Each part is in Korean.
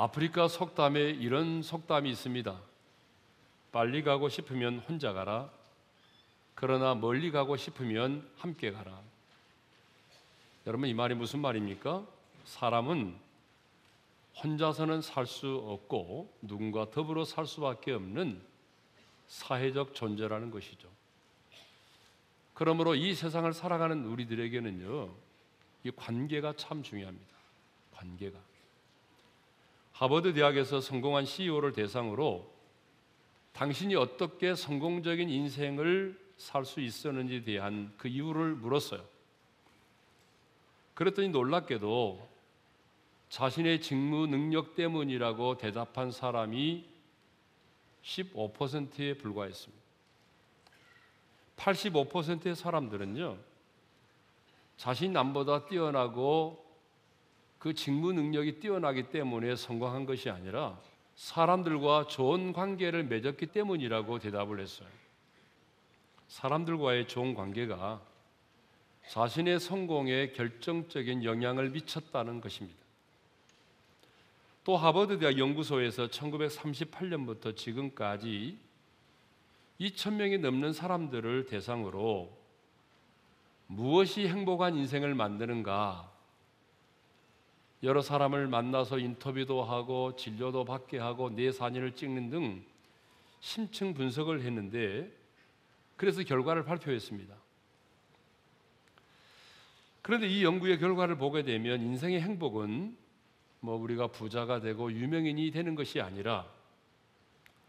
아프리카 속담에 이런 속담이 있습니다. 빨리 가고 싶으면 혼자 가라. 그러나 멀리 가고 싶으면 함께 가라. 여러분 이 말이 무슨 말입니까? 사람은 혼자서는 살 수 없고 누군가 더불어 살 수밖에 없는 사회적 존재라는 것이죠. 그러므로 이 세상을 살아가는 우리들에게는요, 이 관계가 참 중요합니다. 관계가. 하버드 대학에서 성공한 CEO를 대상으로 당신이 어떻게 성공적인 인생을 살 수 있었는지에 대한 그 이유를 물었어요. 그랬더니 놀랍게도 자신의 직무 능력 때문이라고 대답한 사람이 15%에 불과했습니다. 85%의 사람들은요, 자신 남보다 뛰어나고 그 직무 능력이 뛰어나기 때문에 성공한 것이 아니라 사람들과 좋은 관계를 맺었기 때문이라고 대답을 했어요. 사람들과의 좋은 관계가 자신의 성공에 결정적인 영향을 미쳤다는 것입니다. 또 하버드 대학 연구소에서 1938년부터 지금까지 2천명이 넘는 사람들을 대상으로 무엇이 행복한 인생을 만드는가 여러 사람을 만나서 인터뷰도 하고 진료도 받게 하고 내 사진을 찍는 등 심층 분석을 했는데 그래서 결과를 발표했습니다. 그런데 이 연구의 결과를 보게 되면 인생의 행복은 뭐 우리가 부자가 되고 유명인이 되는 것이 아니라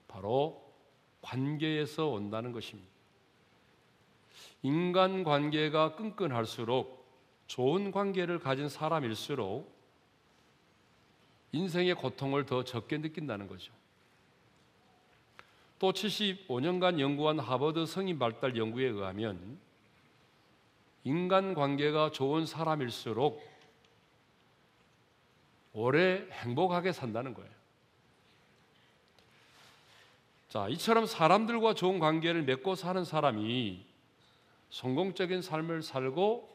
바로 관계에서 온다는 것입니다. 인간 관계가 끈끈할수록 좋은 관계를 가진 사람일수록 인생의 고통을 더 적게 느낀다는 거죠. 또 75년간 연구한 하버드 성인 발달 연구에 의하면 인간 관계가 좋은 사람일수록 오래 행복하게 산다는 거예요. 자, 이처럼 사람들과 좋은 관계를 맺고 사는 사람이 성공적인 삶을 살고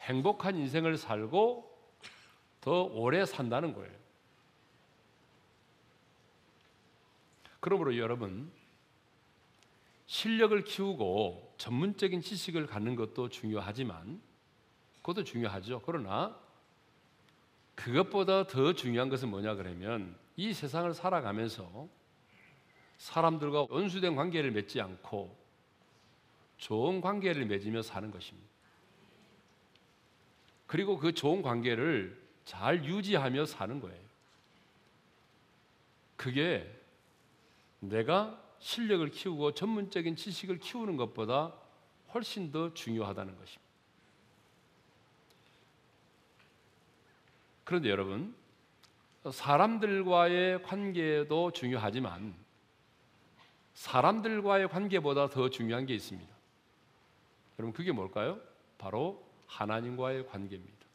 행복한 인생을 살고 더 오래 산다는 거예요. 그러므로 여러분 실력을 키우고 전문적인 지식을 갖는 것도 중요하지만 그것도 중요하죠. 그러나 그것보다 더 중요한 것은 뭐냐 그러면 이 세상을 살아가면서 사람들과 원수된 관계를 맺지 않고 좋은 관계를 맺으며 사는 것입니다. 그리고 그 좋은 관계를 잘 유지하며 사는 거예요. 그게 내가 실력을 키우고 전문적인 지식을 키우는 것보다 훨씬 더 중요하다는 것입니다. 그런데 여러분, 사람들과의 관계도 중요하지만 사람들과의 관계보다 더 중요한 게 있습니다. 여러분, 그게 뭘까요? 바로 하나님과의 관계입니다.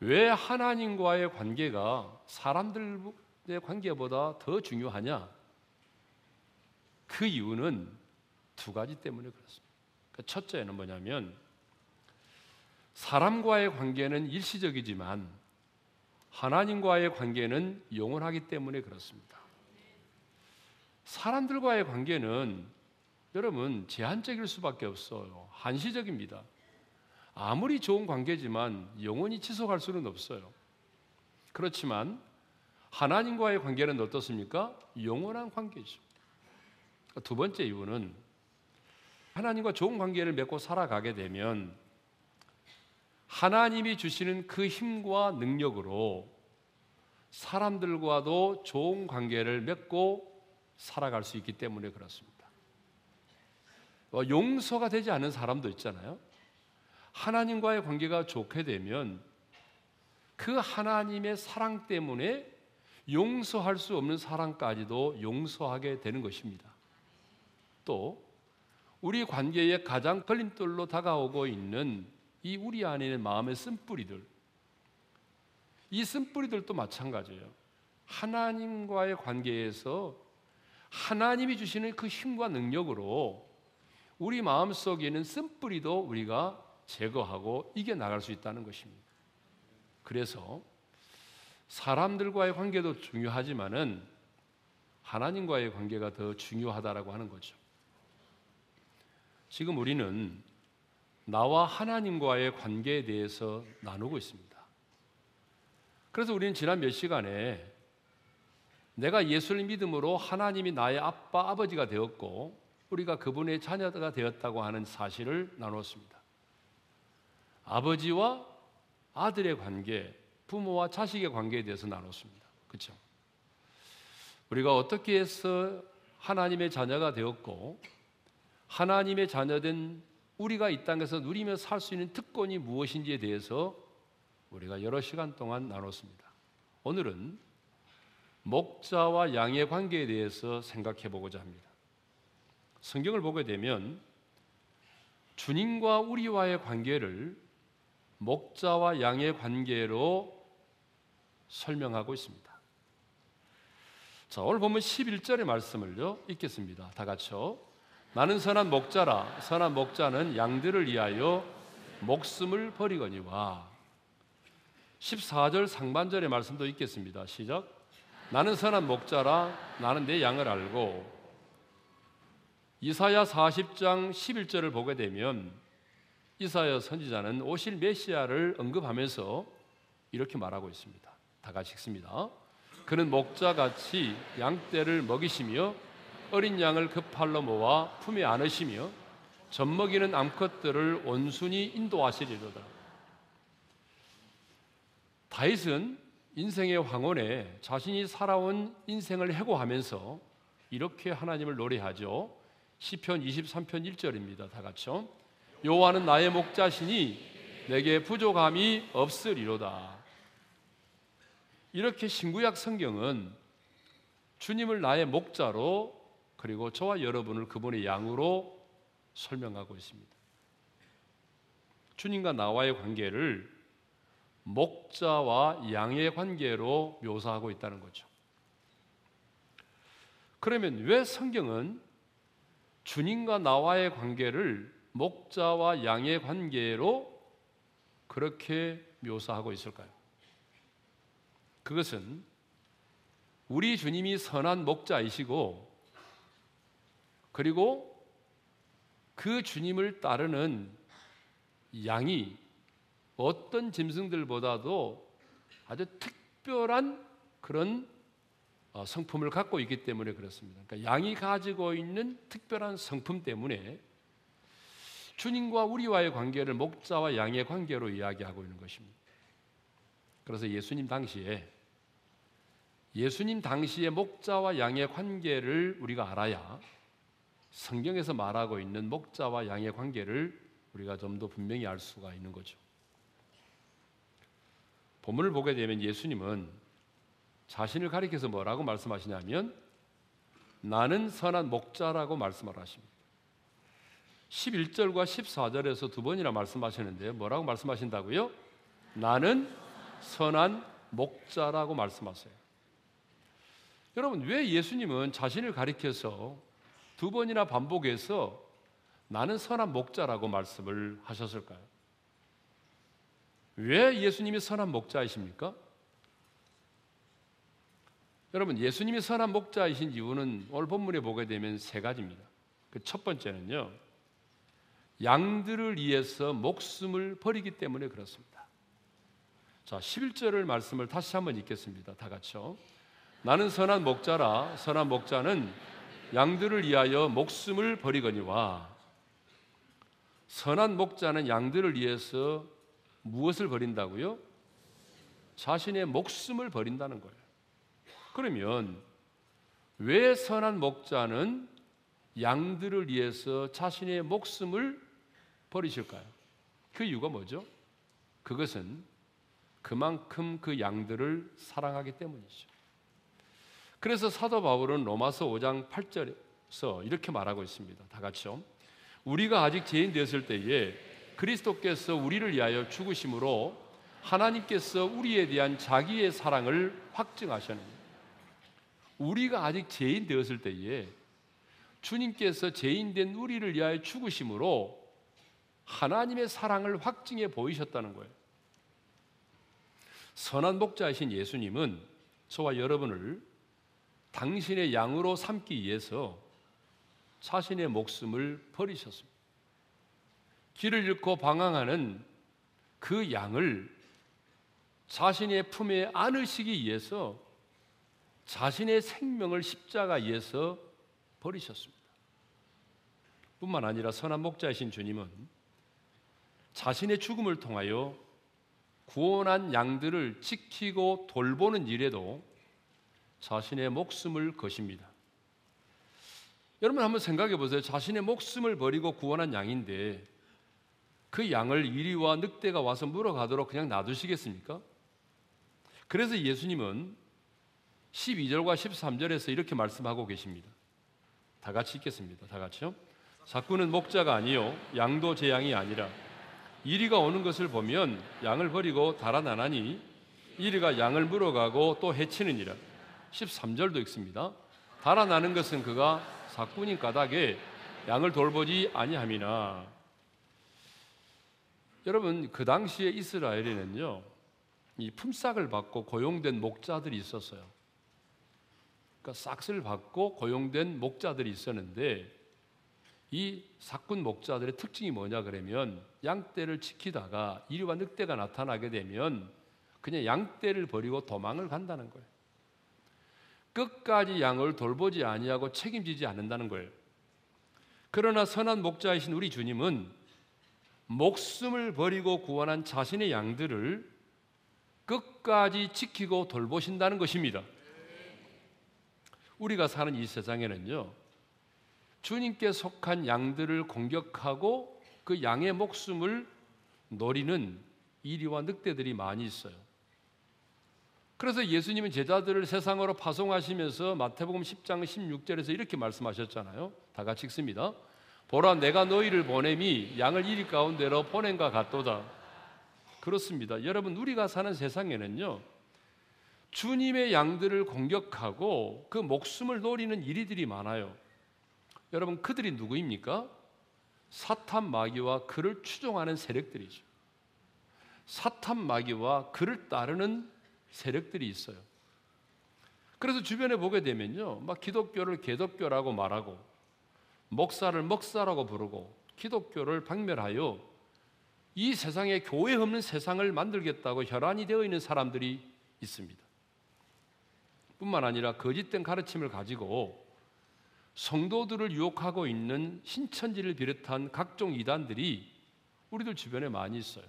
왜 하나님과의 관계가 사람들 의 관계보다 더 중요하냐? 그 이유는 두 가지 때문에 그렇습니다. 그 첫째는 뭐냐면 사람과의 관계는 일시적이지만 하나님과의 관계는 영원하기 때문에 그렇습니다. 사람들과의 관계는 여러분 제한적일 수밖에 없어요. 한시적입니다. 아무리 좋은 관계지만 영원히 지속할 수는 없어요. 그렇지만 하나님과의 관계는 어떻습니까? 영원한 관계죠. 두 번째 이유는 하나님과 좋은 관계를 맺고 살아가게 되면 하나님이 주시는 그 힘과 능력으로 사람들과도 좋은 관계를 맺고 살아갈 수 있기 때문에 그렇습니다. 어, 용서가 되지 않은 사람도 있잖아요. 하나님과의 관계가 좋게 되면 그 하나님의 사랑 때문에 용서할 수 없는 사랑까지도 용서하게 되는 것입니다. 또 우리 관계에 가장 걸림돌로 다가오고 있는 이 우리 안에 있는 마음의 쓴뿌리들 이 쓴뿌리들도 마찬가지예요. 하나님과의 관계에서 하나님이 주시는 그 힘과 능력으로 우리 마음 속에 있는 쓴뿌리도 우리가 제거하고 이겨 나갈 수 있다는 것입니다. 그래서 사람들과의 관계도 중요하지만은 하나님과의 관계가 더 중요하다라고 하는 거죠. 지금 우리는 나와 하나님과의 관계에 대해서 나누고 있습니다. 그래서 우리는 지난 몇 시간에 내가 예수를 믿음으로 하나님이 나의 아빠, 아버지가 되었고 우리가 그분의 자녀가 되었다고 하는 사실을 나눴습니다. 아버지와 아들의 관계, 부모와 자식의 관계에 대해서 나눴습니다. 그렇죠? 우리가 어떻게 해서 하나님의 자녀가 되었고 하나님의 자녀된 우리가 이 땅에서 누리며 살 수 있는 특권이 무엇인지에 대해서 우리가 여러 시간 동안 나눴습니다. 오늘은 목자와 양의 관계에 대해서 생각해 보고자 합니다. 성경을 보게 되면 주님과 우리와의 관계를 목자와 양의 관계로 설명하고 있습니다. 자, 오늘 보면 11절의 말씀을요, 읽겠습니다. 다 같이요. 나는 선한 목자라, 선한 목자는 양들을 위하여 목숨을 버리거니와. 14절 상반절의 말씀도 읽겠습니다. 시작. 나는 선한 목자라, 나는 내 양을 알고. 이사야 40장 11절을 보게 되면 이사야 선지자는 오실 메시아를 언급하면서 이렇게 말하고 있습니다. 다 같이 읽습니다. 그는 목자같이 양떼를 먹이시며 어린 양을 그 팔로 모아 품에 안으시며 젖먹이는 암컷들을 온순히 인도하시리로다. 다윗은 인생의 황혼에 자신이 살아온 인생을 해고하면서 이렇게 하나님을 노래하죠. 시편 23편 1절입니다. 다 같이요. 여호와는 나의 목자시니 내게 부족함이 없으리로다. 이렇게 신구약 성경은 주님을 나의 목자로 그리고 저와 여러분을 그분의 양으로 설명하고 있습니다. 주님과 나와의 관계를 목자와 양의 관계로 묘사하고 있다는 거죠. 그러면 왜 성경은 주님과 나와의 관계를 목자와 양의 관계로 그렇게 묘사하고 있을까요? 그것은 우리 주님이 선한 목자이시고 그리고 그 주님을 따르는 양이 어떤 짐승들보다도 아주 특별한 그런 어, 성품을 갖고 있기 때문에 그렇습니다. 그러니까 양이 가지고 있는 특별한 성품 때문에 주님과 우리와의 관계를 목자와 양의 관계로 이야기하고 있는 것입니다. 그래서 예수님 당시에 예수님 당시의 목자와 양의 관계를 우리가 알아야 성경에서 말하고 있는 목자와 양의 관계를 우리가 좀 더 분명히 알 수가 있는 거죠. 본문을 보게 되면 예수님은 자신을 가리켜서 뭐라고 말씀하시냐면 나는 선한 목자라고 말씀을 하십니다. 11절과 14절에서 두 번이나 말씀하시는데요. 뭐라고 말씀하신다고요? 나는 선한 목자라고 말씀하세요. 여러분, 왜 예수님은 자신을 가리켜서 두 번이나 반복해서 나는 선한 목자라고 말씀을 하셨을까요? 왜 예수님이 선한 목자이십니까? 여러분, 예수님이 선한 목자이신 이유는 오늘 본문에 보게 되면 세 가지입니다. 그 첫 번째는요, 양들을 위해서 목숨을 버리기 때문에 그렇습니다. 자, 11절을 말씀을 다시 한번 읽겠습니다. 다 같이요. 나는 선한 목자라 선한 목자는 양들을 위하여 목숨을 버리거니와 선한 목자는 양들을 위해서 무엇을 버린다고요? 자신의 목숨을 버린다는 거예요. 그러면 왜 선한 목자는 양들을 위해서 자신의 목숨을 버리실까요? 그 이유가 뭐죠? 그것은 그만큼 그 양들을 사랑하기 때문이죠. 그래서 사도 바울은 로마서 5장 8절에서 이렇게 말하고 있습니다. 다 같이요. 우리가 아직 죄인 되었을 때에 그리스도께서 우리를 위하여 죽으심으로 하나님께서 우리에 대한 자기의 사랑을 확증하셨습니다. 우리가 아직 죄인 되었을 때에 주님께서 죄인 된 우리를 위하여 죽으심으로 하나님의 사랑을 확증해 보이셨다는 거예요. 선한 목자이신 예수님은 저와 여러분을 당신의 양으로 삼기 위해서 자신의 목숨을 버리셨습니다. 길을 잃고 방황하는 그 양을 자신의 품에 안으시기 위해서 자신의 생명을 십자가 위에서 버리셨습니다. 뿐만 아니라 선한 목자이신 주님은 자신의 죽음을 통하여 구원한 양들을 지키고 돌보는 일에도 자신의 목숨을 거십니다. 여러분 한번 생각해 보세요. 자신의 목숨을 버리고 구원한 양인데 그 양을 이리와 늑대가 와서 물어가도록 그냥 놔두시겠습니까? 그래서 예수님은 12절과 13절에서 이렇게 말씀하고 계십니다. 다 같이 읽겠습니다. 다 같이요. 사꾼은 목자가 아니요 양도 제 양이 아니라 이리가 오는 것을 보면 양을 버리고 달아나나니 이리가 양을 물어가고 또 해치느니라. 13절도 읽습니다. 달아나는 것은 그가 사꾼인 까닭에 양을 돌보지 아니함이나. 여러분 그 당시에 이스라엘에는요 이 품삯을 받고 고용된 목자들이 있었어요. 그러니까 싹을 받고 고용된 목자들이 있었는데 이 사꾼 목자들의 특징이 뭐냐 그러면 양떼를 지키다가 이리와 늑대가 나타나게 되면 그냥 양떼를 버리고 도망을 간다는 거예요. 끝까지 양을 돌보지 아니하고 책임지지 않는다는 거예요. 그러나 선한 목자이신 우리 주님은 목숨을 버리고 구원한 자신의 양들을 끝까지 지키고 돌보신다는 것입니다. 우리가 사는 이 세상에는요, 주님께 속한 양들을 공격하고 그 양의 목숨을 노리는 이리와 늑대들이 많이 있어요. 그래서 예수님은 제자들을 세상으로 파송하시면서 마태복음 10장 16절에서 이렇게 말씀하셨잖아요. 다 같이 읽습니다. 보라 내가 너희를 보냄이 양을 이리 가운데로 보낸과 같도다. 그렇습니다. 여러분 우리가 사는 세상에는요. 주님의 양들을 공격하고 그 목숨을 노리는 이리들이 많아요. 여러분 그들이 누구입니까? 사탄 마귀와 그를 추종하는 세력들이죠. 사탄 마귀와 그를 따르는 세력들이 있어요. 그래서 주변에 보게 되면요, 막 기독교를 개독교라고 말하고, 목사를 먹사라고 부르고, 기독교를 박멸하여 이 세상에 교회 없는 세상을 만들겠다고 혈안이 되어 있는 사람들이 있습니다. 뿐만 아니라 거짓된 가르침을 가지고 성도들을 유혹하고 있는 신천지를 비롯한 각종 이단들이 우리들 주변에 많이 있어요.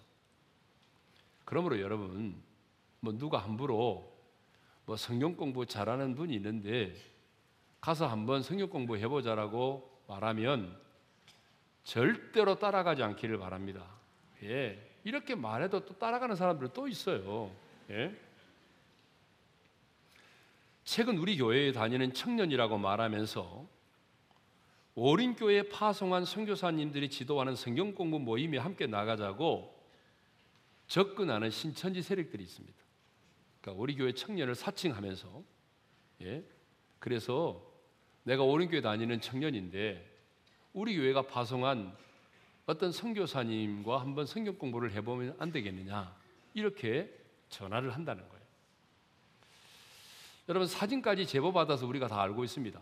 그러므로 여러분, 뭐 누가 함부로 뭐 성경 공부 잘하는 분이 있는데 가서 한번 성경 공부 해보자라고 말하면 절대로 따라가지 않기를 바랍니다. 예. 이렇게 말해도 또 따라가는 사람들 또 있어요. 예. 최근 우리 교회에 다니는 청년이라고 말하면서 어린교회 파송한 선교사님들이 지도하는 성경 공부 모임에 함께 나가자고 접근하는 신천지 세력들이 있습니다. 그러니까 우리 교회 청년을 사칭하면서 예? 그래서 내가 어린교회 다니는 청년인데 우리 교회가 파송한 어떤 선교사님과 한번 성경 공부를 해보면 안 되겠느냐 이렇게 전화를 한다는 거예요. 여러분 사진까지 제보 받아서 우리가 다 알고 있습니다.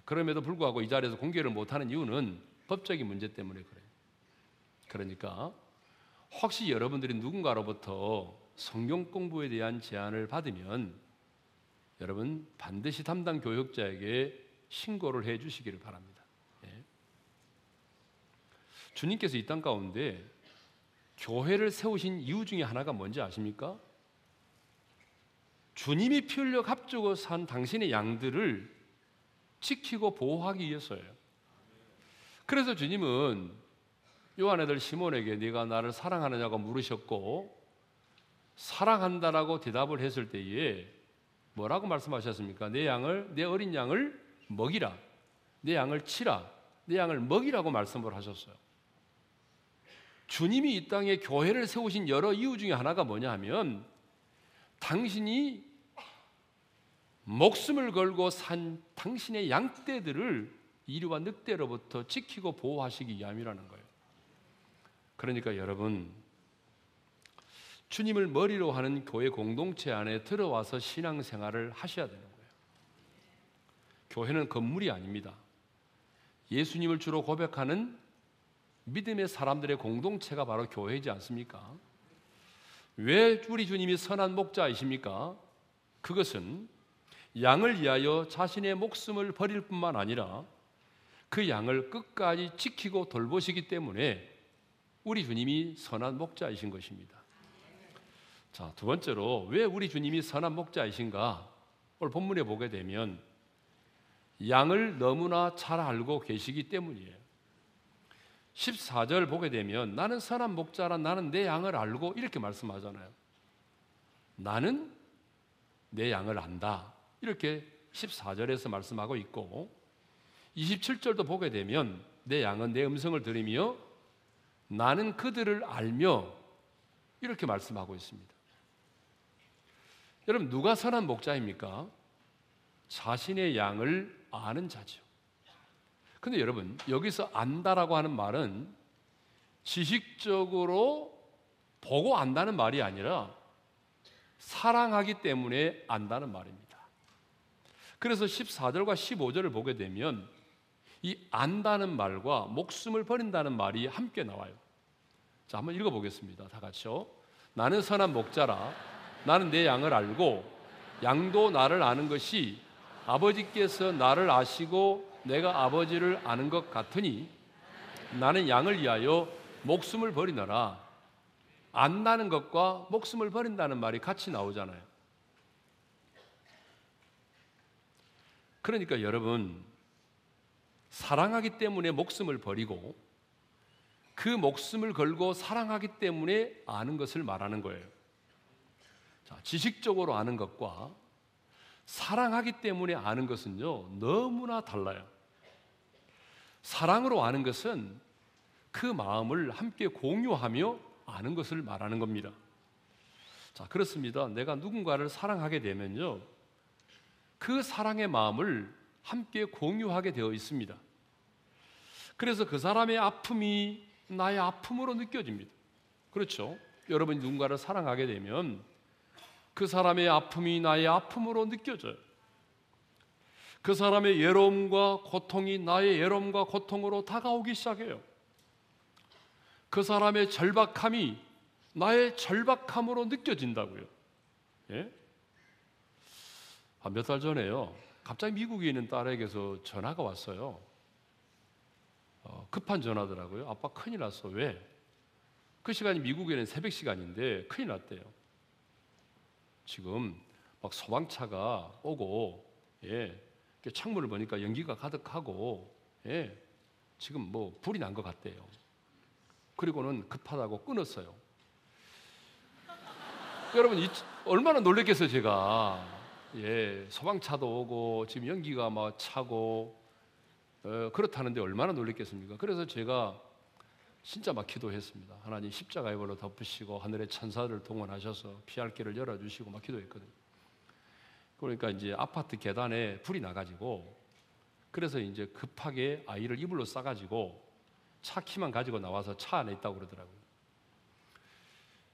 예, 그럼에도 불구하고 이 자리에서 공개를 못하는 이유는 법적인 문제 때문에 그래요. 그러니까 혹시 여러분들이 누군가로부터 성경 공부에 대한 제안을 받으면 여러분 반드시 담당 교육자에게 신고를 해 주시기를 바랍니다. 예. 주님께서 이 땅 가운데 교회를 세우신 이유 중에 하나가 뭔지 아십니까? 주님이 피 흘려 값주고 산 당신의 양들을 지키고 보호하기 위해서예요. 그래서 주님은 요한 애들 시몬에게 네가 나를 사랑하느냐고 물으셨고 사랑한다라고 대답을 했을 때에 뭐라고 말씀하셨습니까? 내 양을 내 어린 양을 먹이라. 내 양을 치라. 내 양을 먹이라고 말씀을 하셨어요. 주님이 이 땅에 교회를 세우신 여러 이유 중에 하나가 뭐냐 하면 당신이 목숨을 걸고 산 당신의 양떼들을 이리와 늑대로부터 지키고 보호하시기 위함이라는 거예요. 그러니까 여러분 주님을 머리로 하는 교회 공동체 안에 들어와서 신앙생활을 하셔야 되는 거예요. 교회는 건물이 아닙니다. 예수님을 주로 고백하는 믿음의 사람들의 공동체가 바로 교회이지 않습니까? 왜 우리 주님이 선한 목자이십니까? 그것은 양을 위하여 자신의 목숨을 버릴 뿐만 아니라 그 양을 끝까지 지키고 돌보시기 때문에 우리 주님이 선한 목자이신 것입니다. 자, 두 번째로 왜 우리 주님이 선한 목자이신가? 오늘 본문에 보게 되면 양을 너무나 잘 알고 계시기 때문이에요. 14절 보게 되면 나는 선한 목자라 나는 내 양을 알고 이렇게 말씀하잖아요. 나는 내 양을 안다. 이렇게 14절에서 말씀하고 있고 27절도 보게 되면 내 양은 내 음성을 들으며 나는 그들을 알며 이렇게 말씀하고 있습니다. 여러분 누가 선한 목자입니까? 자신의 양을 아는 자죠. 근데 여러분 여기서 안다라고 하는 말은 지식적으로 보고 안다는 말이 아니라 사랑하기 때문에 안다는 말입니다. 그래서 14절과 15절을 보게 되면 이 안다는 말과 목숨을 버린다는 말이 함께 나와요. 자, 한번 읽어 보겠습니다. 다 같이요. 나는 선한 목자라 나는 내 양을 알고 양도 나를 아는 것이 아버지께서 나를 아시고 내가 아버지를 아는 것 같으니 나는 양을 위하여 목숨을 버리너라. 안다는 것과 목숨을 버린다는 말이 같이 나오잖아요. 그러니까 여러분 사랑하기 때문에 목숨을 버리고 그 목숨을 걸고 사랑하기 때문에 아는 것을 말하는 거예요. 자, 지식적으로 아는 것과 사랑하기 때문에 아는 것은요, 너무나 달라요. 사랑으로 아는 것은 그 마음을 함께 공유하며 아는 것을 말하는 겁니다. 자, 그렇습니다. 내가 누군가를 사랑하게 되면요, 그 사랑의 마음을 함께 공유하게 되어 있습니다. 그래서 그 사람의 아픔이 나의 아픔으로 느껴집니다. 그렇죠? 여러분이 누군가를 사랑하게 되면 그 사람의 아픔이 나의 아픔으로 느껴져요. 그 사람의 외로움과 고통이 나의 외로움과 고통으로 다가오기 시작해요. 그 사람의 절박함이 나의 절박함으로 느껴진다고요. 예? 아, 몇달 전에요. 갑자기 미국에 있는 딸에게서 전화가 왔어요. 어, 급한 전화더라고요. 아빠 큰일 났어. 왜? 그 시간이 미국에는 새벽 시간인데 큰일 났대요. 지금 막 소방차가 오고 예, 창문을 보니까 연기가 가득하고 예, 지금 뭐 불이 난 것 같대요. 그리고는 급하다고 끊었어요. 여러분 이, 얼마나 놀랬겠어요 제가. 예, 소방차도 오고 지금 연기가 막 차고 어, 그렇다는데 얼마나 놀랬겠습니까? 그래서 제가 진짜 막 기도했습니다. 하나님 십자가의 벌로 덮으시고 하늘의 천사를 동원하셔서 피할 길을 열어주시고 막 기도했거든요. 그러니까 이제 아파트 계단에 불이 나가지고 그래서 이제 급하게 아이를 이불로 싸가지고 차 키만 가지고 나와서 차 안에 있다고 그러더라고요.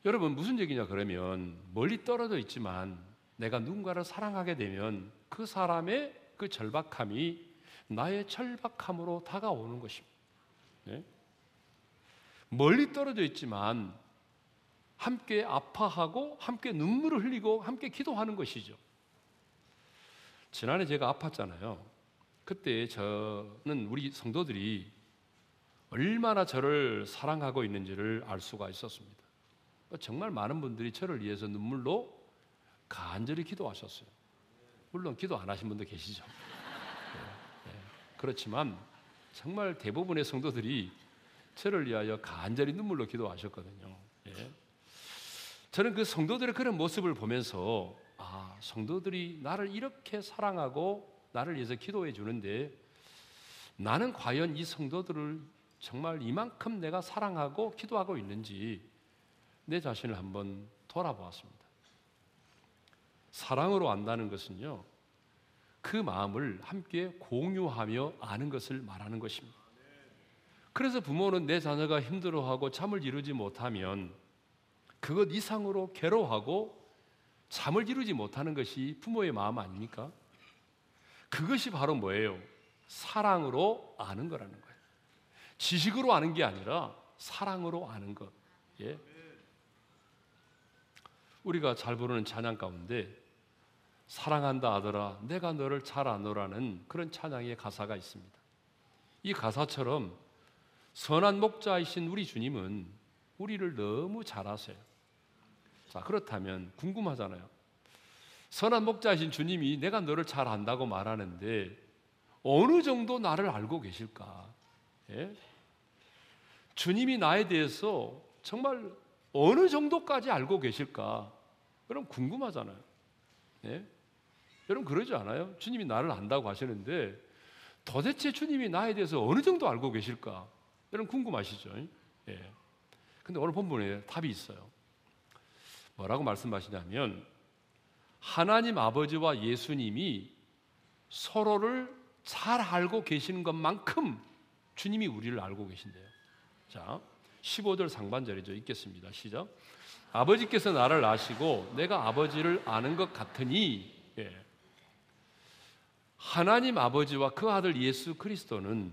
여러분 무슨 얘기냐 그러면 멀리 떨어져 있지만 내가 누군가를 사랑하게 되면 그 사람의 그 절박함이 나의 절박함으로 다가오는 것입니다. 네? 멀리 떨어져 있지만 함께 아파하고 함께 눈물을 흘리고 함께 기도하는 것이죠. 지난해 제가 아팠잖아요. 그때 저는 우리 성도들이 얼마나 저를 사랑하고 있는지를 알 수가 있었습니다. 정말 많은 분들이 저를 위해서 눈물로 간절히 기도하셨어요. 물론 기도 안 하신 분도 계시죠. 네, 네. 그렇지만 정말 대부분의 성도들이 저를 위하여 간절히 눈물로 기도하셨거든요. 예. 저는 그 성도들의 그런 모습을 보면서 아, 성도들이 나를 이렇게 사랑하고 나를 위해서 기도해 주는데 나는 과연 이 성도들을 정말 이만큼 내가 사랑하고 기도하고 있는지 내 자신을 한번 돌아보았습니다. 사랑으로 안다는 것은요, 그 마음을 함께 공유하며 아는 것을 말하는 것입니다. 그래서 부모는 내 자녀가 힘들어하고 잠을 이루지 못하면 그것 이상으로 괴로워하고 잠을 이루지 못하는 것이 부모의 마음 아닙니까? 그것이 바로 뭐예요? 사랑으로 아는 거라는 거예요. 지식으로 아는 게 아니라 사랑으로 아는 것. 예. 우리가 잘 부르는 찬양 가운데 사랑한다 아들아 내가 너를 잘 아노라는 그런 찬양의 가사가 있습니다. 이 가사처럼 선한 목자이신 우리 주님은 우리를 너무 잘 아세요. 자, 그렇다면 궁금하잖아요. 선한 목자이신 주님이 내가 너를 잘 안다고 말하는데 어느 정도 나를 알고 계실까? 예? 주님이 나에 대해서 정말 어느 정도까지 알고 계실까? 그럼 궁금하잖아요. 예? 여러분 그러지 않아요? 주님이 나를 안다고 하시는데 도대체 주님이 나에 대해서 어느 정도 알고 계실까? 여러분 궁금하시죠? 예. 근데 오늘 본문에 답이 있어요. 뭐라고 말씀하시냐면 하나님 아버지와 예수님이 서로를 잘 알고 계시는 것만큼 주님이 우리를 알고 계신대요. 자, 15절 상반절이죠. 읽겠습니다. 시작. 아버지께서 나를 아시고 내가 아버지를 아는 것 같으니 예. 하나님 아버지와 그 아들 예수 그리스도는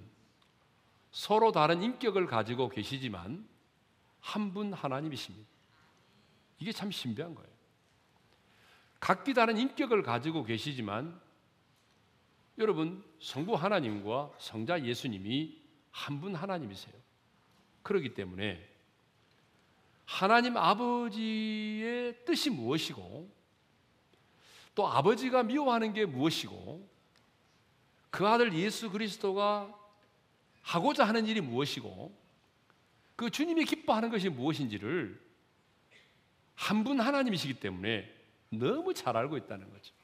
서로 다른 인격을 가지고 계시지만 한 분 하나님이십니다. 이게 참 신비한 거예요. 각기 다른 인격을 가지고 계시지만 여러분 성부 하나님과 성자 예수님이 한 분 하나님이세요. 그렇기 때문에 하나님 아버지의 뜻이 무엇이고 또 아버지가 미워하는 게 무엇이고 그 아들 예수 그리스도가 하고자 하는 일이 무엇이고 그 주님이 기뻐하는 것이 무엇인지를 한 분 하나님이시기 때문에 너무 잘 알고 있다는 거죠.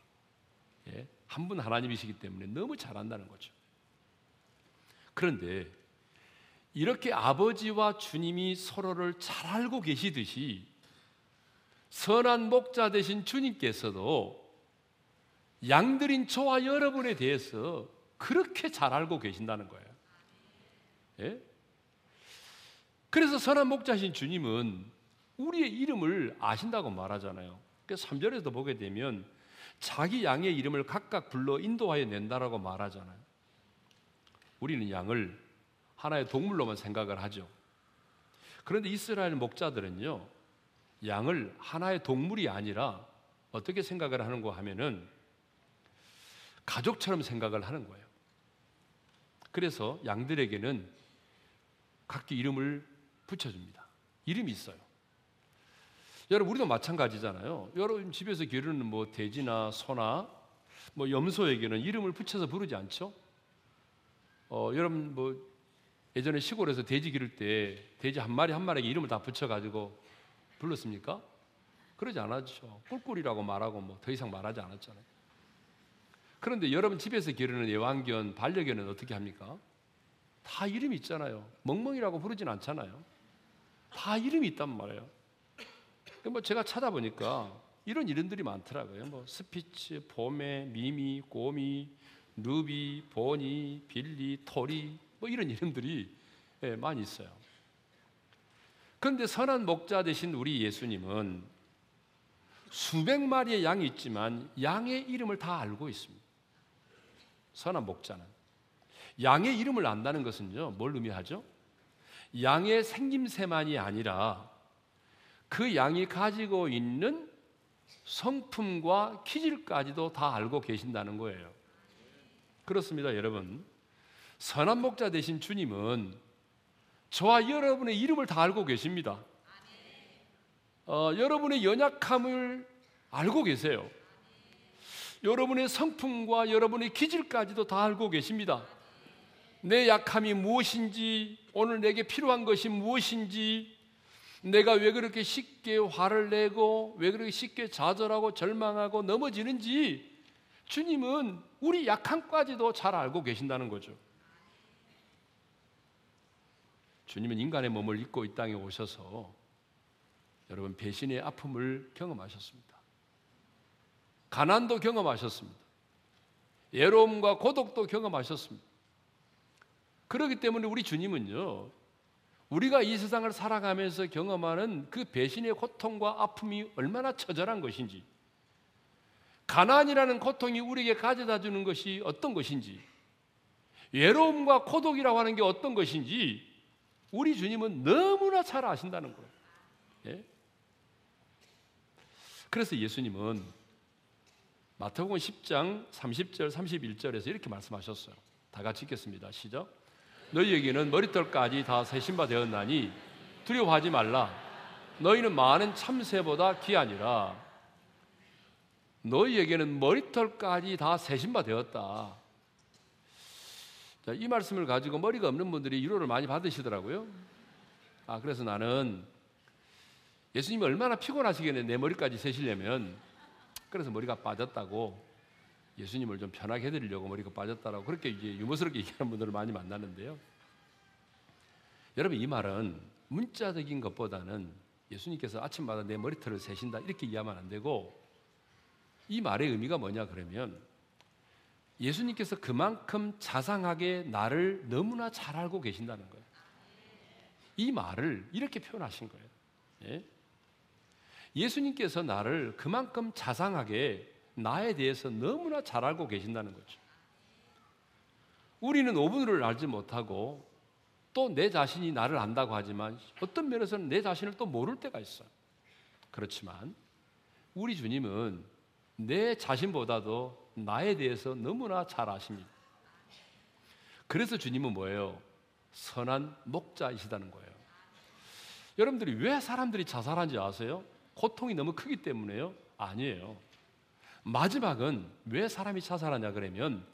예? 한 분 하나님이시기 때문에 너무 잘 안다는 거죠. 그런데 이렇게 아버지와 주님이 서로를 잘 알고 계시듯이 선한 목자 되신 주님께서도 양들인 저와 여러분에 대해서 그렇게 잘 알고 계신다는 거예요. 예? 그래서 선한 목자신 주님은 우리의 이름을 아신다고 말하잖아요. 그래서 3절에도 보게 되면 자기 양의 이름을 각각 불러 인도하여 낸다라고 말하잖아요. 우리는 양을 하나의 동물로만 생각을 하죠. 그런데 이스라엘 목자들은요, 양을 하나의 동물이 아니라 어떻게 생각을 하는가 하면은 가족처럼 생각을 하는 거예요. 그래서 양들에게는 각기 이름을 붙여줍니다. 이름이 있어요. 여러분 우리도 마찬가지잖아요. 여러분 집에서 기르는 뭐 돼지나 소나 뭐 염소에게는 이름을 붙여서 부르지 않죠? 어, 여러분 뭐 예전에 시골에서 돼지 기를 때 돼지 한 마리 한 마리에게 이름을 다 붙여가지고 불렀습니까? 그러지 않았죠. 꿀꿀이라고 말하고 뭐 더 이상 말하지 않았잖아요. 그런데 여러분 집에서 기르는 애완견, 반려견은 어떻게 합니까? 다 이름이 있잖아요. 멍멍이라고 부르진 않잖아요. 다 이름이 있단 말이에요. 뭐 제가 찾아보니까 이런 이름들이 많더라고요. 뭐 스피츠, 포메, 미미, 고미, 누비, 보니, 빌리, 토리 뭐 이런 이름들이 예, 많이 있어요. 그런데 선한 목자 되신 우리 예수님은 수백 마리의 양이 있지만 양의 이름을 다 알고 있습니다. 선한 목자는 양의 이름을 안다는 것은요, 뭘 의미하죠? 양의 생김새만이 아니라 그 양이 가지고 있는 성품과 기질까지도 다 알고 계신다는 거예요. 그렇습니다, 여러분. 선한 목자 되신 주님은 저와 여러분의 이름을 다 알고 계십니다. 어, 여러분의 연약함을 알고 계세요. 여러분의 성품과 여러분의 기질까지도 다 알고 계십니다. 내 약함이 무엇인지, 오늘 내게 필요한 것이 무엇인지, 내가 왜 그렇게 쉽게 화를 내고, 왜 그렇게 쉽게 좌절하고 절망하고 넘어지는지, 주님은 우리 약함까지도 잘 알고 계신다는 거죠. 주님은 인간의 몸을 입고 이 땅에 오셔서 여러분 배신의 아픔을 경험하셨습니다. 가난도 경험하셨습니다. 외로움과 고독도 경험하셨습니다. 그렇기 때문에 우리 주님은요, 우리가 이 세상을 살아가면서 경험하는 그 배신의 고통과 아픔이 얼마나 처절한 것인지, 가난이라는 고통이 우리에게 가져다 주는 것이 어떤 것인지, 외로움과 고독이라고 하는 게 어떤 것인지, 우리 주님은 너무나 잘 아신다는 거예요. 예? 그래서 예수님은 마태복음 10장 30절 31절에서 이렇게 말씀하셨어요. 다 같이 읽겠습니다. 시작. 너희에게는 머리털까지 다 세신 바 되었나니 두려워하지 말라. 너희는 많은 참새보다 귀하니라. 너희에게는 머리털까지 다 세신 바 되었다. 자, 이 말씀을 가지고 머리가 없는 분들이 위로를 많이 받으시더라고요. 아, 그래서 나는 예수님이 얼마나 피곤하시겠네, 내 머리까지 세시려면. 그래서 머리가 빠졌다고 예수님을 좀 편하게 해드리려고 머리가 빠졌다라고 그렇게 이제 유머스럽게 얘기하는 분들을 많이 만나는데요. 여러분 이 말은 문자적인 것보다는 예수님께서 아침마다 내 머리털을 세신다 이렇게 이해하면 안 되고 이 말의 의미가 뭐냐 그러면 예수님께서 그만큼 자상하게 나를 너무나 잘 알고 계신다는 거예요. 이 말을 이렇게 표현하신 거예요. 예? 예수님께서 나를 그만큼 자상하게 나에 대해서 너무나 잘 알고 계신다는 거죠. 우리는 5분을 알지 못하고 또 내 자신이 나를 안다고 하지만 어떤 면에서는 내 자신을 또 모를 때가 있어요. 그렇지만 우리 주님은 내 자신보다도 나에 대해서 너무나 잘 아십니다. 그래서 주님은 뭐예요? 선한 목자이시다는 거예요. 여러분들이 왜 사람들이 자살한지 아세요? 고통이 너무 크기 때문에요? 아니에요. 마지막은 왜 사람이 자살하냐 그러면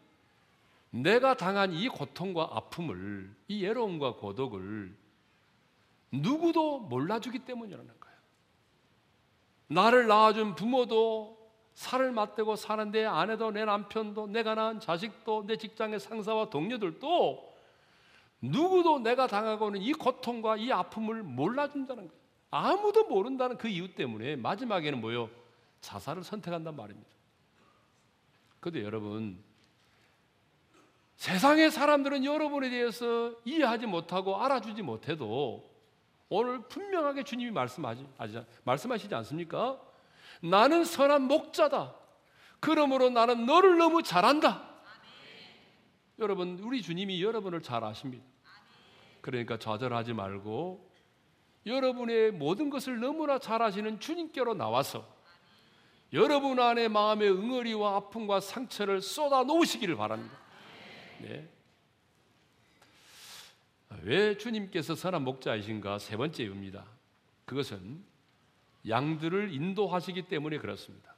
내가 당한 이 고통과 아픔을 이 외로움과 고독을 누구도 몰라주기 때문이라는 거예요. 나를 낳아준 부모도 살을 맞대고 사는데 아내도 내 남편도 내가 낳은 자식도 내 직장의 상사와 동료들도 누구도 내가 당하고 있는 이 고통과 이 아픔을 몰라준다는 거예요. 아무도 모른다는 그 이유 때문에 마지막에는 뭐요? 자살을 선택한단 말입니다. 근데 여러분, 세상의 사람들은 여러분에 대해서 이해하지 못하고 알아주지 못해도 오늘 분명하게 주님이 말씀하지, 말씀하시지 않습니까? 나는 선한 목자다. 그러므로 나는 너를 너무 잘한다. 여러분, 우리 주님이 여러분을 잘 아십니다. 그러니까 좌절하지 말고 여러분의 모든 것을 너무나 잘 아시는 주님께로 나와서 여러분 안에 마음의 응어리와 아픔과 상처를 쏟아 놓으시기를 바랍니다. 네. 왜 주님께서 선한 목자이신가? 세 번째 이유입니다. 그것은 양들을 인도하시기 때문에 그렇습니다.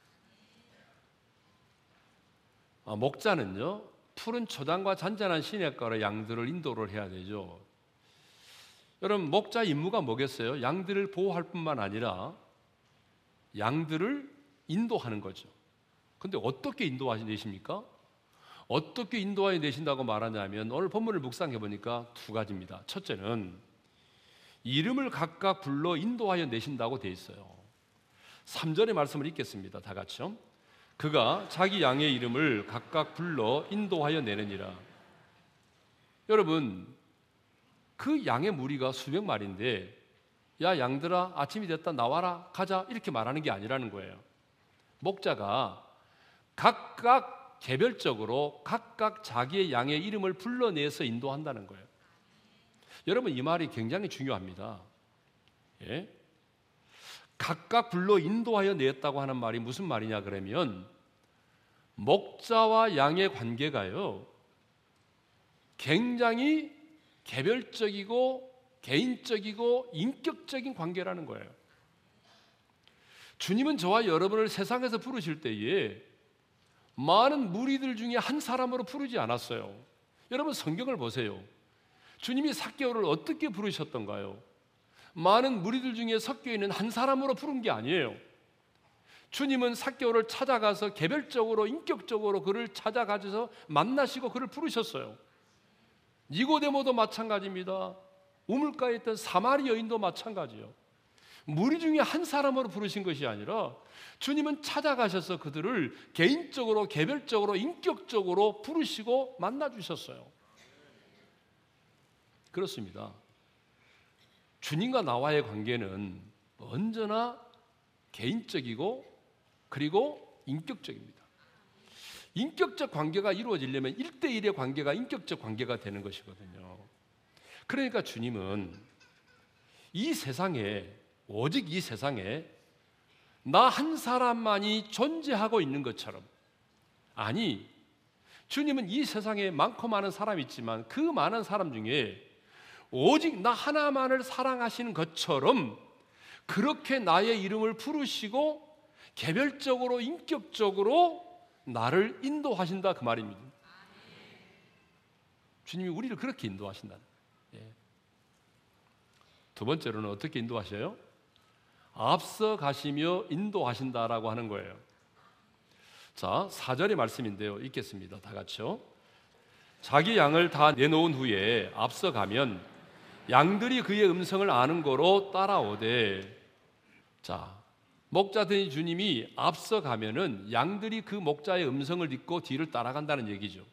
아, 목자는요, 푸른 초장과 잔잔한 시냇가로 양들을 인도를 해야 되죠. 여러분, 목자 임무가 뭐겠어요? 양들을 보호할 뿐만 아니라 양들을 인도하는 거죠. 근데 어떻게 인도하시십니까? 어떻게 인도하여 내신다고 말하냐면 오늘 본문을 묵상해 보니까 두 가지입니다. 첫째는 이름을 각각 불러 인도하여 내신다고 돼 있어요. 3절의 말씀을 읽겠습니다. 다 같이요. 그가 자기 양의 이름을 각각 불러 인도하여 내느니라. 여러분, 그 양의 무리가 수백 마리인데 야 양들아 아침이 됐다 나와라 가자 이렇게 말하는 게 아니라는 거예요. 목자가 각각 개별적으로 각각 자기의 양의 이름을 불러내서 인도한다는 거예요. 여러분 이 말이 굉장히 중요합니다. 예? 각각 불러 인도하여 냈다고 하는 말이 무슨 말이냐 그러면 목자와 양의 관계가요. 굉장히 개별적이고 개인적이고 인격적인 관계라는 거예요. 주님은 저와 여러분을 세상에서 부르실 때에 많은 무리들 중에 한 사람으로 부르지 않았어요. 여러분 성경을 보세요. 주님이 사개오를 어떻게 부르셨던가요? 많은 무리들 중에 섞여 있는 한 사람으로 부른 게 아니에요. 주님은 사개오를 찾아가서 개별적으로 인격적으로 그를 찾아가셔서 만나시고 그를 부르셨어요. 니고데모도 마찬가지입니다. 우물가에 있던 사마리 여인도 마찬가지요. 무리 중에 한 사람으로 부르신 것이 아니라 주님은 찾아가셔서 그들을 개인적으로, 개별적으로, 인격적으로 부르시고 만나 주셨어요. 그렇습니다. 주님과 나와의 관계는 언제나 개인적이고 그리고 인격적입니다. 인격적 관계가 이루어지려면 1대1의 관계가 인격적 관계가 되는 것이거든요. 그러니까 주님은 이 세상에, 오직 이 세상에 나 한 사람만이 존재하고 있는 것처럼 아니, 주님은 이 세상에 많고 많은 사람이 있지만 그 많은 사람 중에 오직 나 하나만을 사랑하시는 것처럼 그렇게 나의 이름을 부르시고 개별적으로 인격적으로 나를 인도하신다 그 말입니다. 주님이 우리를 그렇게 인도하신다. 예. 두 번째로는 어떻게 인도하셔요? 앞서 가시며 인도하신다라고 하는 거예요. 자, 4절의 말씀인데요. 읽겠습니다. 다 같이요. 자기 양을 다 내놓은 후에 앞서 가면 양들이 그의 음성을 아는 거로 따라오되 자, 목자된 주님이 앞서 가면은 양들이 그 목자의 음성을 듣고 뒤를 따라간다는 얘기죠.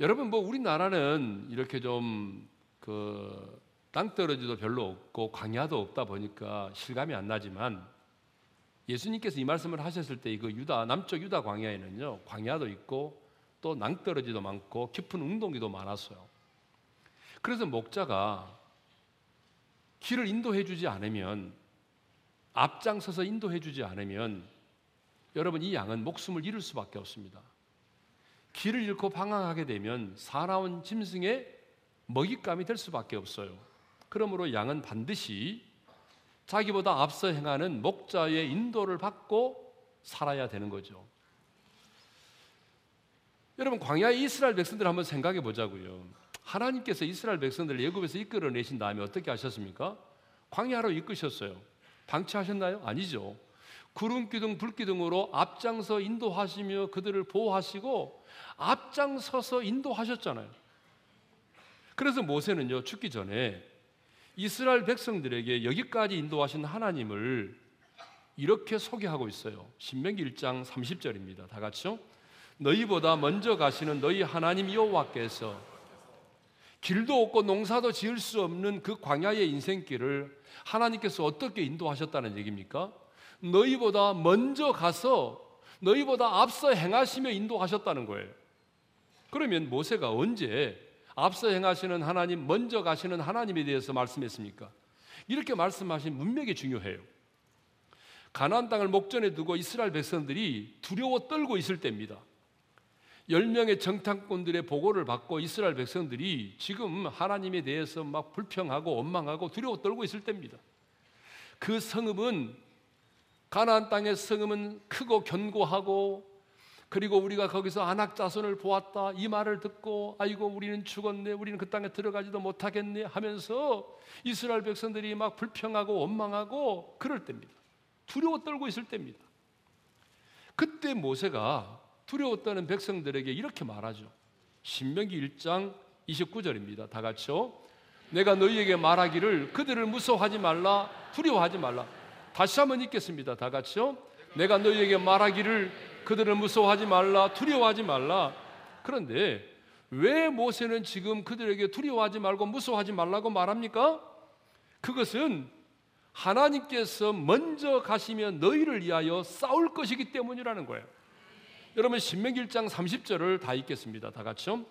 여러분 뭐 우리나라는 이렇게 좀 그 땅 떨어지도 별로 없고 광야도 없다 보니까 실감이 안 나지만 예수님께서 이 말씀을 하셨을 때 이거 유다 남쪽 유다 광야에는요 광야도 있고 또 낭떠러지도 많고 깊은 웅덩이도 많았어요. 그래서 목자가 길을 인도해 주지 않으면 앞장서서 인도해 주지 않으면 여러분 이 양은 목숨을 잃을 수밖에 없습니다. 길을 잃고 방황하게 되면 사나운 짐승의 먹잇감이 될 수밖에 없어요. 그러므로 양은 반드시 자기보다 앞서 행하는 목자의 인도를 받고 살아야 되는 거죠. 여러분 광야의 이스라엘 백성들 한번 생각해 보자고요. 하나님께서 이스라엘 백성들을 애굽에서 이끌어내신 다음에 어떻게 하셨습니까? 광야로 이끄셨어요. 방치하셨나요? 아니죠. 구름 기둥, 불 기둥으로 앞장서 인도하시며 그들을 보호하시고 앞장서서 인도하셨잖아요. 그래서 모세는요 죽기 전에 이스라엘 백성들에게 여기까지 인도하신 하나님을 이렇게 소개하고 있어요. 신명기 1장 30절입니다. 다 같이요. 너희보다 먼저 가시는 너희 하나님 여호와께서 길도 없고 농사도 지을 수 없는 그 광야의 인생길을 하나님께서 어떻게 인도하셨다는 얘기입니까? 너희보다 먼저 가서 너희보다 앞서 행하시며 인도하셨다는 거예요. 그러면 모세가 언제 앞서 행하시는 하나님, 먼저 가시는 하나님에 대해서 말씀했습니까? 이렇게 말씀하신 문맥이 중요해요. 가나안 땅을 목전에 두고 이스라엘 백성들이 두려워 떨고 있을 때입니다. 10명의 정탐꾼들의 보고를 받고 이스라엘 백성들이 지금 하나님에 대해서 막 불평하고 원망하고 두려워 떨고 있을 때입니다. 그 성읍은 가나안 땅의 성읍은 크고 견고하고 그리고 우리가 거기서 안악 자손을 보았다 이 말을 듣고 아이고 우리는 죽었네 우리는 그 땅에 들어가지도 못하겠네 하면서 이스라엘 백성들이 막 불평하고 원망하고 그럴 때입니다. 두려워 떨고 있을 때입니다. 그때 모세가 두려웠다는 백성들에게 이렇게 말하죠. 신명기 1장 29절입니다. 다 같이요. 내가 너희에게 말하기를 그들을 무서워하지 말라 두려워하지 말라. 다시 한번 읽겠습니다. 다 같이요. 내가 너희에게 말하기를 그들을 무서워하지 말라 두려워하지 말라. 그런데 왜 모세는 지금 그들에게 두려워하지 말고 무서워하지 말라고 말합니까? 그것은 하나님께서 먼저 가시면 너희를 위하여 싸울 것이기 때문이라는 거예요. 여러분 신명기 1장 30절을 다 읽겠습니다. 다 같이요.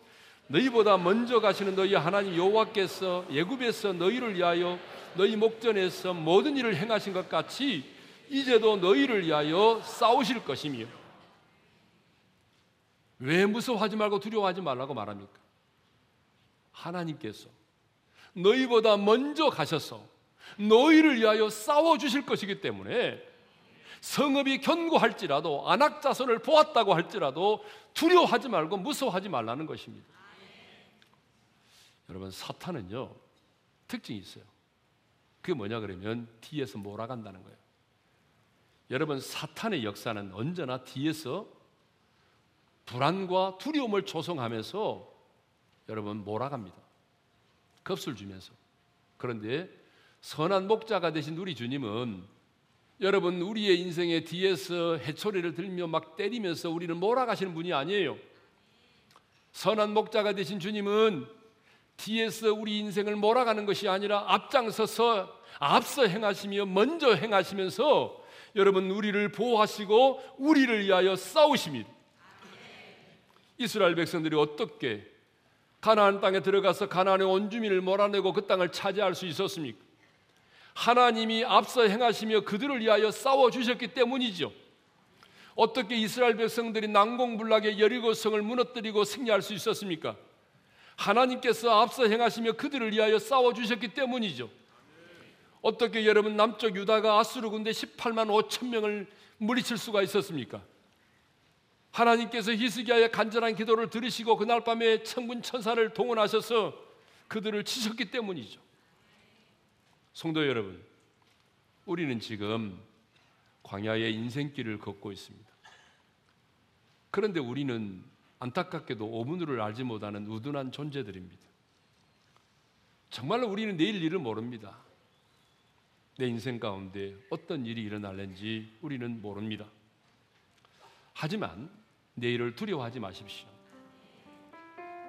너희보다 먼저 가시는 너희 하나님 여호와께서 예굽에서 너희를 위하여 너희 목전에서 모든 일을 행하신 것 같이 이제도 너희를 위하여 싸우실 것이며 왜 무서워하지 말고 두려워하지 말라고 말합니까? 하나님께서 너희보다 먼저 가셔서 너희를 위하여 싸워 주실 것이기 때문에 성읍이 견고할지라도 안악 자손을 보았다고 할지라도 두려워하지 말고 무서워하지 말라는 것입니다. 여러분 사탄은요 특징이 있어요. 그게 뭐냐 그러면 뒤에서 몰아간다는 거예요. 여러분 사탄의 역사는 언제나 뒤에서 불안과 두려움을 조성하면서 여러분 몰아갑니다. 겁을 주면서. 그런데 선한 목자가 되신 우리 주님은 여러분 우리의 인생의 뒤에서 해초리를 들며 막 때리면서 우리를 몰아가시는 분이 아니에요. 선한 목자가 되신 주님은 뒤에서 우리 인생을 몰아가는 것이 아니라 앞장서서 앞서 행하시며 먼저 행하시면서 여러분 우리를 보호하시고 우리를 위하여 싸우십니다. 이스라엘 백성들이 어떻게 가나안 땅에 들어가서 가나안의 온 주민을 몰아내고 그 땅을 차지할 수 있었습니까? 하나님이 앞서 행하시며 그들을 위하여 싸워 주셨기 때문이죠. 어떻게 이스라엘 백성들이 난공불락의 여리고성을 무너뜨리고 승리할 수 있었습니까? 하나님께서 앞서 행하시며 그들을 위하여 싸워 주셨기 때문이죠. 어떻게 여러분 남쪽 유다가 아수르 군대 18만 5천 명을 물리칠 수가 있었습니까? 하나님께서 히스기야의 간절한 기도를 들으시고 그날 밤에 천군 천사를 동원하셔서 그들을 치셨기 때문이죠. 성도 여러분, 우리는 지금 광야의 인생길을 걷고 있습니다. 그런데 우리는 안타깝게도 오분을 알지 못하는 우둔한 존재들입니다. 정말로 우리는 내일 일을 모릅니다. 내 인생 가운데 어떤 일이 일어날는지 우리는 모릅니다. 하지만 내일을 두려워하지 마십시오.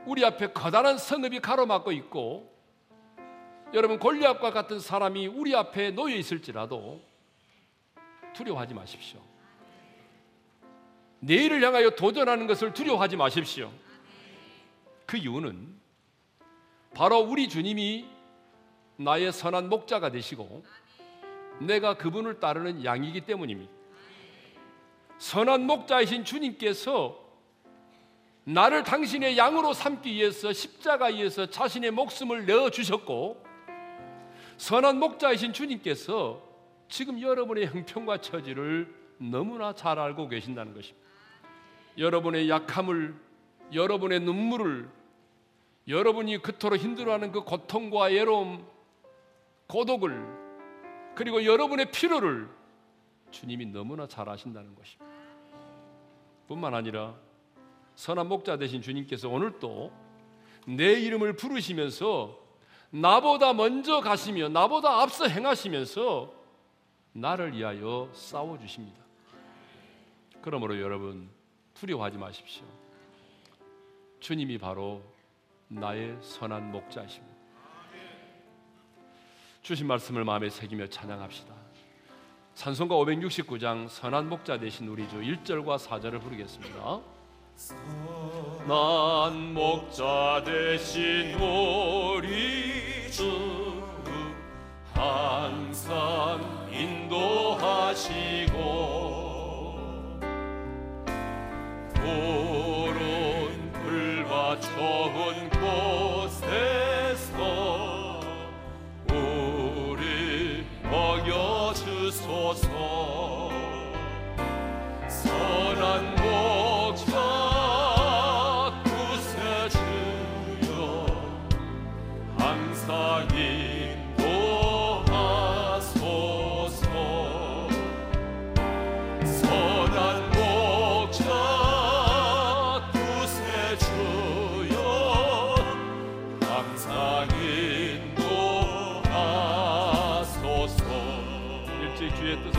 우리 앞에 커다란 성읍이 가로막고 있고 여러분 골리앗과 같은 사람이 우리 앞에 놓여 있을지라도 두려워하지 마십시오. 내일을 향하여 도전하는 것을 두려워하지 마십시오. 그 이유는 바로 우리 주님이 나의 선한 목자가 되시고 내가 그분을 따르는 양이기 때문입니다. 선한 목자이신 주님께서 나를 당신의 양으로 삼기 위해서 십자가에서 자신의 목숨을 내어 주셨고 선한 목자이신 주님께서 지금 여러분의 형편과 처지를 너무나 잘 알고 계신다는 것입니다. 여러분의 약함을 여러분의 눈물을 여러분이 그토록 힘들어하는 그 고통과 외로움, 고독을 그리고 여러분의 필요를 주님이 너무나 잘 아신다는 것입니다. 뿐만 아니라 선한 목자 되신 주님께서 오늘도 내 이름을 부르시면서 나보다 먼저 가시며 나보다 앞서 행하시면서 나를 위하여 싸워 주십니다. 그러므로 여러분 두려워하지 마십시오. 주님이 바로 나의 선한 목자이십니다. 주신 말씀을 마음에 새기며 찬양합시다. 찬송가 569장 선한 목자 되신 우리 주 1절과 4절을 부르겠습니다. 선한 목자 되신 우리 주 항상 인도하시고 우리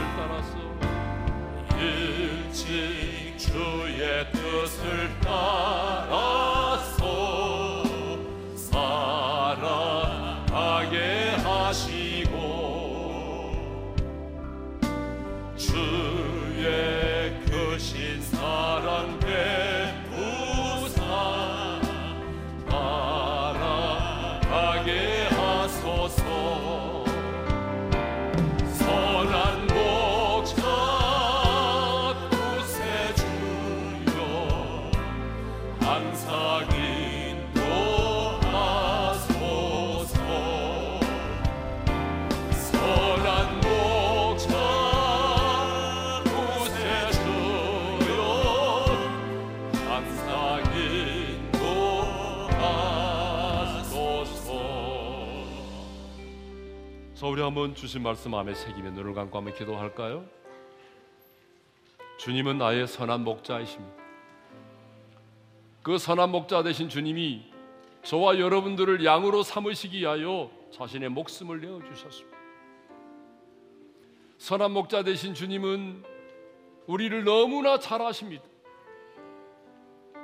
한번 주신 말씀 마음에 새기며 눈을 감고 한번 기도할까요? 주님은 나의 선한 목자이십니다. 그 선한 목자 되신 주님이 저와 여러분들을 양으로 삼으시기 위하여 자신의 목숨을 내어 주셨습니다. 선한 목자 되신 주님은 우리를 너무나 잘 아십니다.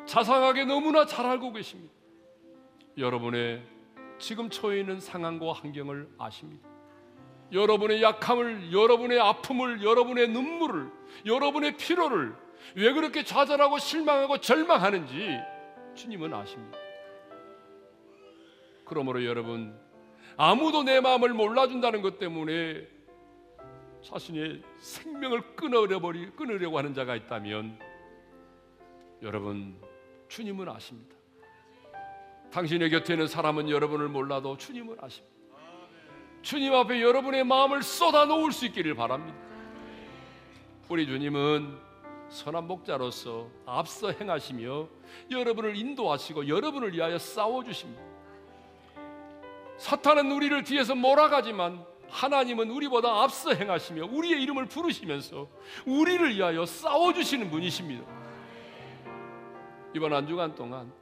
자상하게 너무나 잘 알고 계십니다. 여러분의 지금 처해 있는 상황과 환경을 아십니다. 여러분의 약함을, 여러분의 아픔을, 여러분의 눈물을, 여러분의 피로를 왜 그렇게 좌절하고 실망하고 절망하는지 주님은 아십니다. 그러므로 여러분 아무도 내 마음을 몰라준다는 것 때문에 자신의 생명을 끊어버리 끊으려고 하는 자가 있다면 여러분 주님은 아십니다. 당신의 곁에 있는 사람은 여러분을 몰라도 주님은 아십니다. 주님 앞에 여러분의 마음을 쏟아 놓을 수 있기를 바랍니다. 우리 주님은 선한 목자로서 앞서 행하시며 여러분을 인도하시고 여러분을 위하여 싸워 주십니다. 사탄은 우리를 뒤에서 몰아가지만 하나님은 우리보다 앞서 행하시며 우리의 이름을 부르시면서 우리를 위하여 싸워 주시는 분이십니다. 이번 한 주간 동안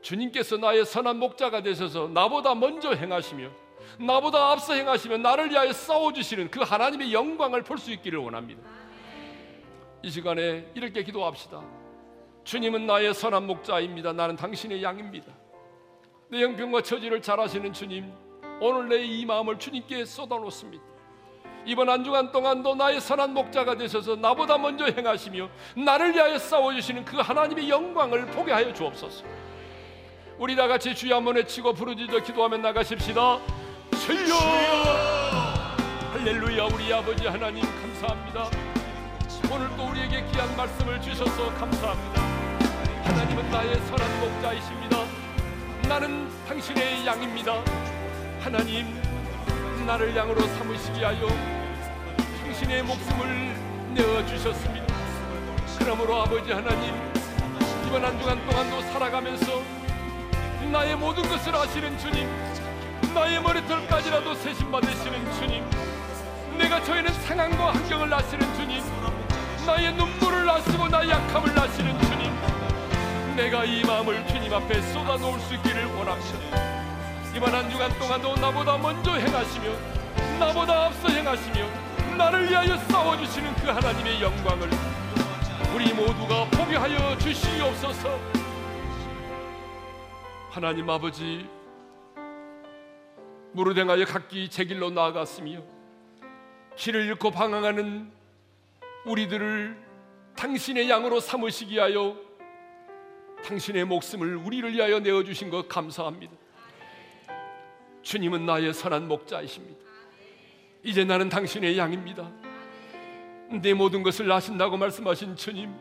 주님께서 나의 선한 목자가 되셔서 나보다 먼저 행하시며 나보다 앞서 행하시며 나를 위하여 싸워 주시는 그 하나님의 영광을 볼 수 있기를 원합니다. 이 시간에 이렇게 기도합시다. 주님은 나의 선한 목자입니다. 나는 당신의 양입니다. 내 형편과 처지를 잘 아시는 주님, 오늘 내 이 마음을 주님께 쏟아놓습니다. 이번 한 주간 동안도 나의 선한 목자가 되셔서 나보다 먼저 행하시며 나를 위하여 싸워주시는 그 하나님의 영광을 보게 하여 주옵소서. 우리 다 같이 주여 한번 외치고 부르짖어 기도하며 나가십시다. 주여! 할렐루야 우리 아버지 하나님 감사합니다. 오늘 또 우리에게 귀한 말씀을 주셔서 감사합니다. 하나님은 나의 선한 목자이십니다. 나는 당신의 양입니다. 하나님, 나를 양으로 삼으시기 하여 당신의 목숨을 내어 주셨습니다. 그러므로 아버지 하나님, 이번 한 주간 동안도 살아가면서 나의 모든 것을 아시는 주님, 나의 머리털까지라도 세심 받으시는 주님, 내가 처해는 상황과 환경을 아시는 주님, 나의 눈물을 아시고 나의 약함을 아시는 주님, 내가 이 마음을 주님 앞에 쏟아놓을 수 있기를 원합니다. 이번 한 주간 동안도 나보다 먼저 행하시며 나보다 앞서 행하시며 나를 위하여 싸워주시는 그 하나님의 영광을 우리 모두가 보게 하여 주시옵소서. 하나님 아버지 무릇 행하여 각기 제 길로 나아갔으며 길을 잃고 방황하는 우리들을 당신의 양으로 삼으시기 하여 당신의 목숨을 우리를 위하여 내어 주신 것 감사합니다. 주님은 나의 선한 목자이십니다. 이제 나는 당신의 양입니다. 내 모든 것을 아신다고 말씀하신 주님,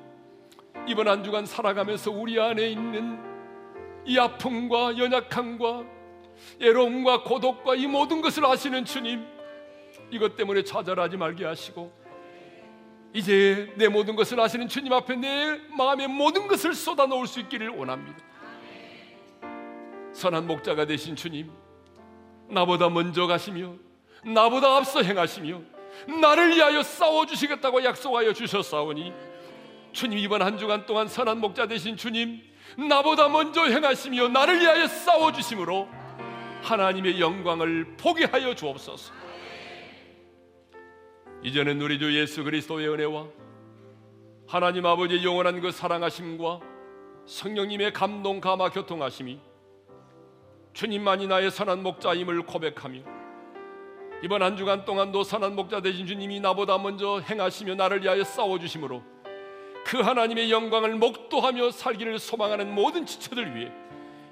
이번 한 주간 살아가면서 우리 안에 있는 이 아픔과 연약함과 애로움과 고독과 이 모든 것을 아시는 주님, 이것 때문에 좌절하지 말게 하시고, 이제 내 모든 것을 아시는 주님 앞에 내 마음의 모든 것을 쏟아 놓을 수 있기를 원합니다. 선한 목자가 되신 주님, 나보다 먼저 가시며 나보다 앞서 행하시며 나를 위하여 싸워 주시겠다고 약속하여 주셨사오니 주님 이번 한 주간 동안 선한 목자 되신 주님 나보다 먼저 행하시며 나를 위하여 싸워 주심으로 하나님의 영광을 보게 하여 주옵소서. 이제는 우리 주 예수 그리스도의 은혜와 하나님 아버지의 영원한 그 사랑하심과 성령님의 감동 감화 교통하심이 주님만이 나의 선한 목자임을 고백하며 이번 한 주간 동안도 선한 목자 되신 주님이 나보다 먼저 행하시며 나를 위하여 싸워 주심으로 그 하나님의 영광을 목도하며 살기를 소망하는 모든 지체들 위해